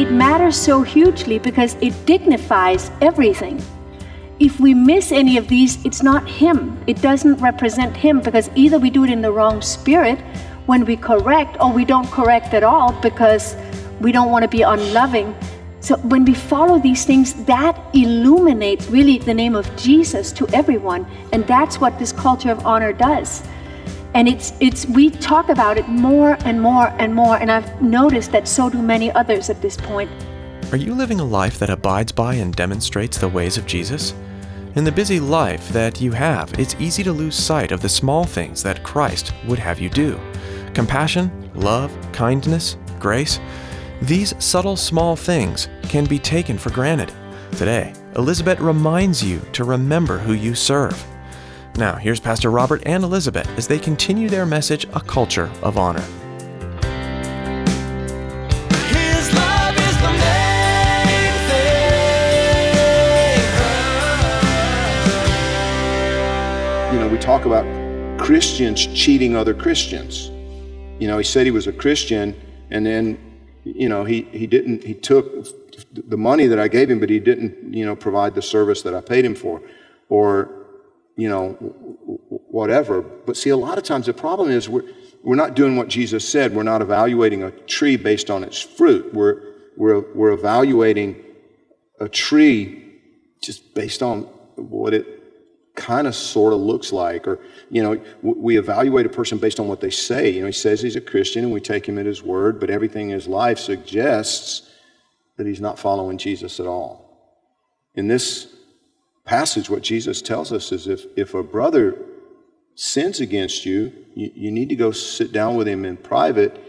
It matters so hugely because it dignifies everything. If we miss any of these, it's not Him. It doesn't represent Him because either we do it in the wrong spirit when we correct, or we don't correct at all because we don't want to be unloving. So when we follow these things, that illuminates really the name of Jesus to everyone, and that's what this culture of honor does. And it's it's we talk about it more and more and more, and I've noticed that so do many others at this point. Are you living a life that abides by and demonstrates the ways of Jesus? In the busy life that you have, it's easy to lose sight of the small things that Christ would have you do. Compassion, love, kindness, grace. These subtle small things can be taken for granted. Today, Elizabeth reminds you to remember who you serve. Now, here's Pastor Robert and Elizabeth as they continue their message, A Culture of Honor. His love is the main thing. you know, we talk about Christians cheating other Christians. You know, he said he was a Christian, and then, you know, he, he didn't, he took the money that I gave him, but he didn't, you know, provide the service that I paid him for, or, you know, whatever. But see, a lot of times the problem is we're, we're not doing what Jesus said. We're not evaluating a tree based on its fruit. We're, we're, we're evaluating a tree just based on what it kind of sort of looks like or you know we evaluate a person based on what they say you know he says he's a christian and we take him at his word but everything in his life suggests that he's not following jesus at all in this passage what jesus tells us is if if a brother sins against you you, you need to go sit down with him in private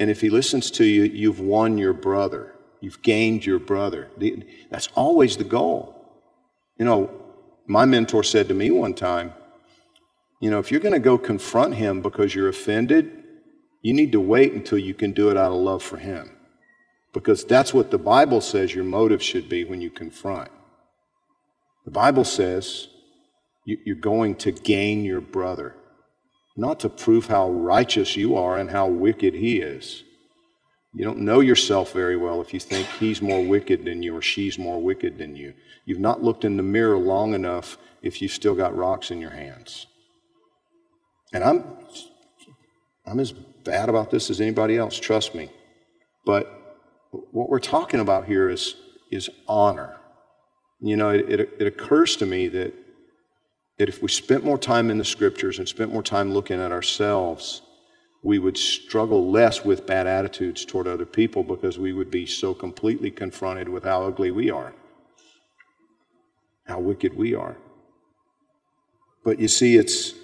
and if he listens to you you've won your brother you've gained your brother The- that's always the goal you know my mentor said to me one time, you know, if you're going to go confront him because you're offended, you need to wait until you can do it out of love for him. Because that's what the Bible says your motive should be when you confront. The Bible says you- you're going to gain your brother, not to prove how righteous you are and how wicked he is. You don't know yourself very well if you think he's more wicked than you or she's more wicked than you. You've not looked in the mirror long enough if you've still got rocks in your hands. And I'm, I'm as bad about this as anybody else, trust me. But what we're talking about here is, is honor. You know, it, it, it occurs to me that, that if we spent more time in the scriptures and spent more time looking at ourselves, we would struggle less with bad attitudes toward other people because we would be so completely confronted with how ugly we are, how wicked we are. But you see, it's,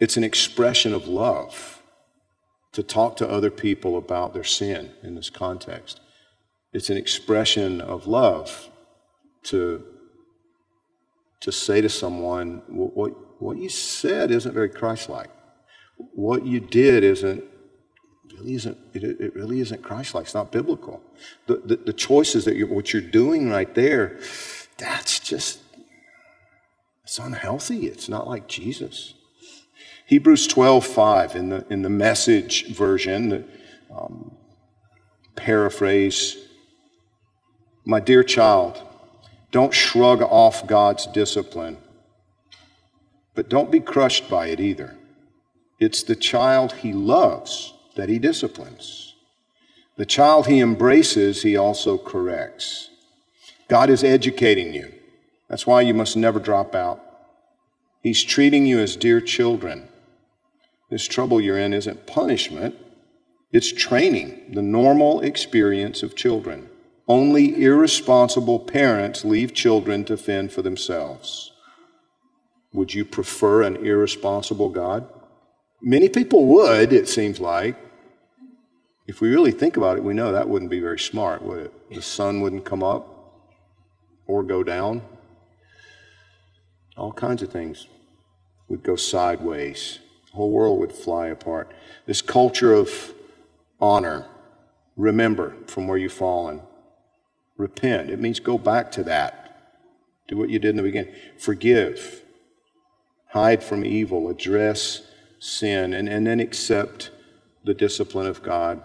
it's an expression of love to talk to other people about their sin in this context. It's an expression of love to, to say to someone, "What- what, you said isn't very Christ like what you did isn't really isn't it, it really isn't Christ-like. It's not biblical. The, the, the choices that you're what you're doing right there, that's just it's unhealthy. It's not like Jesus. Hebrews 12, 5 in the in the message version, the um, paraphrase, my dear child, don't shrug off God's discipline, but don't be crushed by it either. It's the child he loves that he disciplines. The child he embraces, he also corrects. God is educating you. That's why you must never drop out. He's treating you as dear children. This trouble you're in isn't punishment, It's training, the normal experience of children. Only irresponsible parents leave children to fend for themselves. Would you prefer an irresponsible God? Many people would, it seems like. If we really think about it, we know that wouldn't be very smart, would it? The sun wouldn't come up or go down. All kinds of things would go sideways. The whole world would fly apart. This culture of honor, remember from where you've fallen. Repent. It means go back to that. Do what you did in the beginning. Forgive. Hide from evil. Address sin. And, and then accept the discipline of God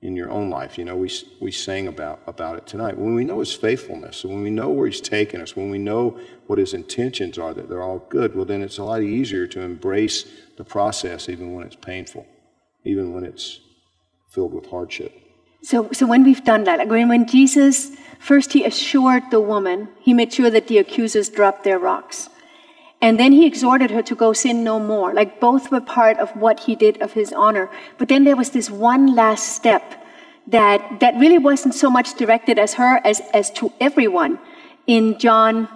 in your own life. You know, we, we sang about, about it tonight. When we know His faithfulness, when we know where He's taken us, when we know what His intentions are, that they're all good, well, then it's a lot easier to embrace the process even when it's painful, even when it's filled with hardship. So, so when we've done that, like when, when Jesus first he assured the woman, he made sure that the accusers dropped their rocks. And then he exhorted her to go sin no more. Like both were part of what he did of his honor. But then there was this one last step that, that really wasn't so much directed as her as, as to everyone. In John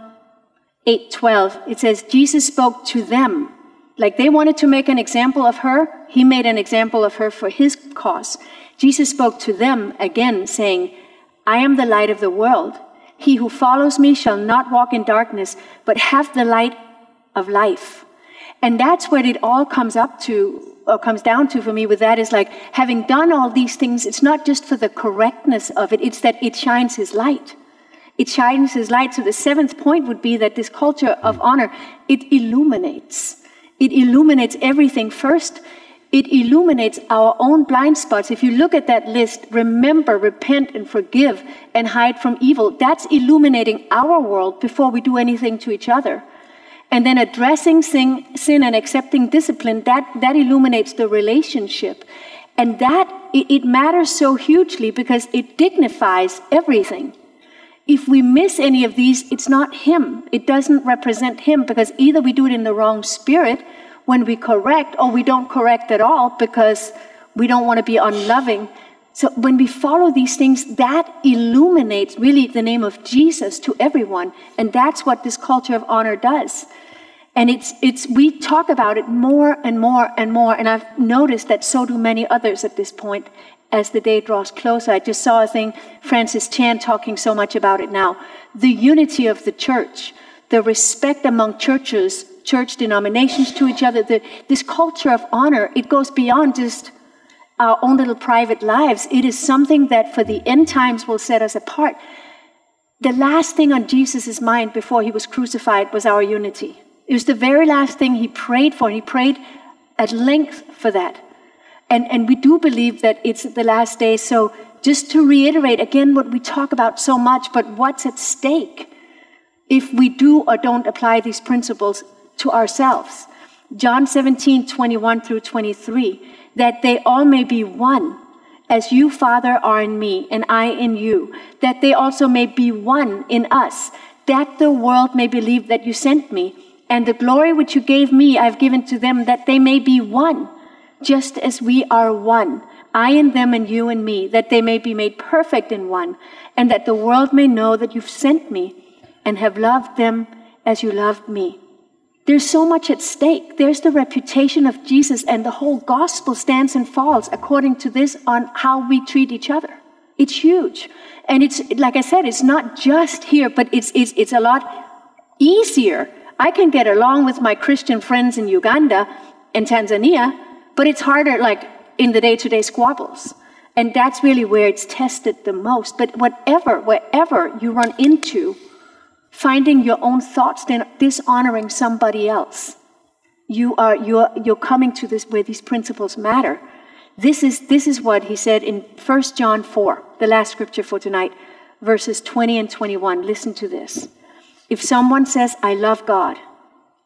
8 12, it says, Jesus spoke to them. Like they wanted to make an example of her, he made an example of her for his cause. Jesus spoke to them again, saying, I am the light of the world. He who follows me shall not walk in darkness, but have the light of life. And that's what it all comes up to, or comes down to for me with that is like having done all these things, it's not just for the correctness of it, it's that it shines his light. It shines his light. So the seventh point would be that this culture of honor, it illuminates. It illuminates everything. First, it illuminates our own blind spots. If you look at that list, remember, repent, and forgive, and hide from evil. That's illuminating our world before we do anything to each other. And then addressing sin, sin and accepting discipline, that, that illuminates the relationship. And that, it, it matters so hugely because it dignifies everything. If we miss any of these, it's not Him. It doesn't represent Him because either we do it in the wrong spirit when we correct, or we don't correct at all because we don't want to be unloving. So when we follow these things, that illuminates really the name of Jesus to everyone. And that's what this culture of honor does. And it's, it's, we talk about it more and more and more. And I've noticed that so do many others at this point as the day draws closer. I just saw a thing, Francis Chan talking so much about it now. The unity of the church, the respect among churches, church denominations to each other, the, this culture of honor, it goes beyond just our own little private lives. It is something that for the end times will set us apart. The last thing on Jesus' mind before he was crucified was our unity. It was the very last thing he prayed for, and he prayed at length for that. And, and we do believe that it's the last day. So, just to reiterate again what we talk about so much, but what's at stake if we do or don't apply these principles to ourselves? John 17, 21 through 23, that they all may be one, as you, Father, are in me, and I in you, that they also may be one in us, that the world may believe that you sent me. And the glory which you gave me, I've given to them, that they may be one, just as we are one. I and them and you and me, that they may be made perfect in one, and that the world may know that you've sent me and have loved them as you loved me. There's so much at stake. There's the reputation of Jesus, and the whole gospel stands and falls according to this on how we treat each other. It's huge. And it's, like I said, it's not just here, but it's, it's, it's a lot easier. I can get along with my Christian friends in Uganda and Tanzania, but it's harder, like in the day to day squabbles. And that's really where it's tested the most. But whatever, wherever you run into finding your own thoughts, then dishonoring somebody else, you are you're, you're coming to this where these principles matter. This is, this is what he said in 1 John 4, the last scripture for tonight, verses 20 and 21. Listen to this. If someone says, I love God,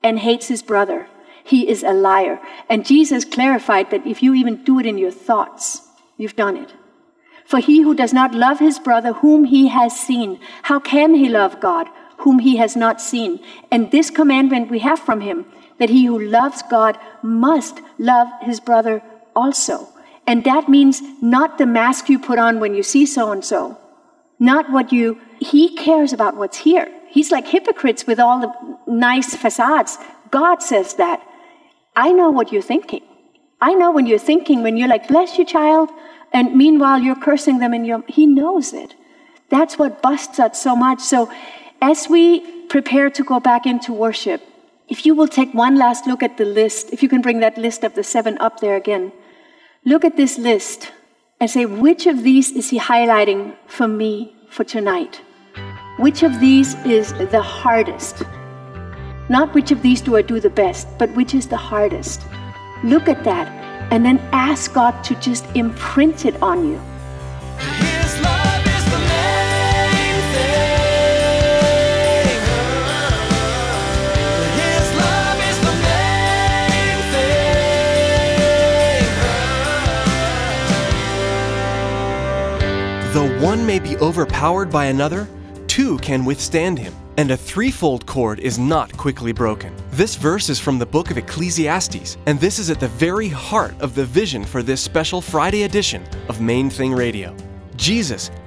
and hates his brother, he is a liar. And Jesus clarified that if you even do it in your thoughts, you've done it. For he who does not love his brother whom he has seen, how can he love God whom he has not seen? And this commandment we have from him that he who loves God must love his brother also. And that means not the mask you put on when you see so and so, not what you, he cares about what's here. He's like hypocrites with all the nice facades. God says that. I know what you're thinking. I know when you're thinking, when you're like, bless you, child, and meanwhile you're cursing them and you're, he knows it. That's what busts us so much. So as we prepare to go back into worship, if you will take one last look at the list, if you can bring that list of the seven up there again, look at this list and say, which of these is he highlighting for me for tonight? Which of these is the hardest? Not which of these do I do the best, but which is the hardest. Look at that and then ask God to just imprint it on you. His love is the main thing. His love is the main thing. Though one may be overpowered by another, two can withstand him, and a threefold cord is not quickly broken. This verse is from the book of Ecclesiastes, and this is at the very heart of the vision for this special Friday edition of Main Thing Radio. Jesus,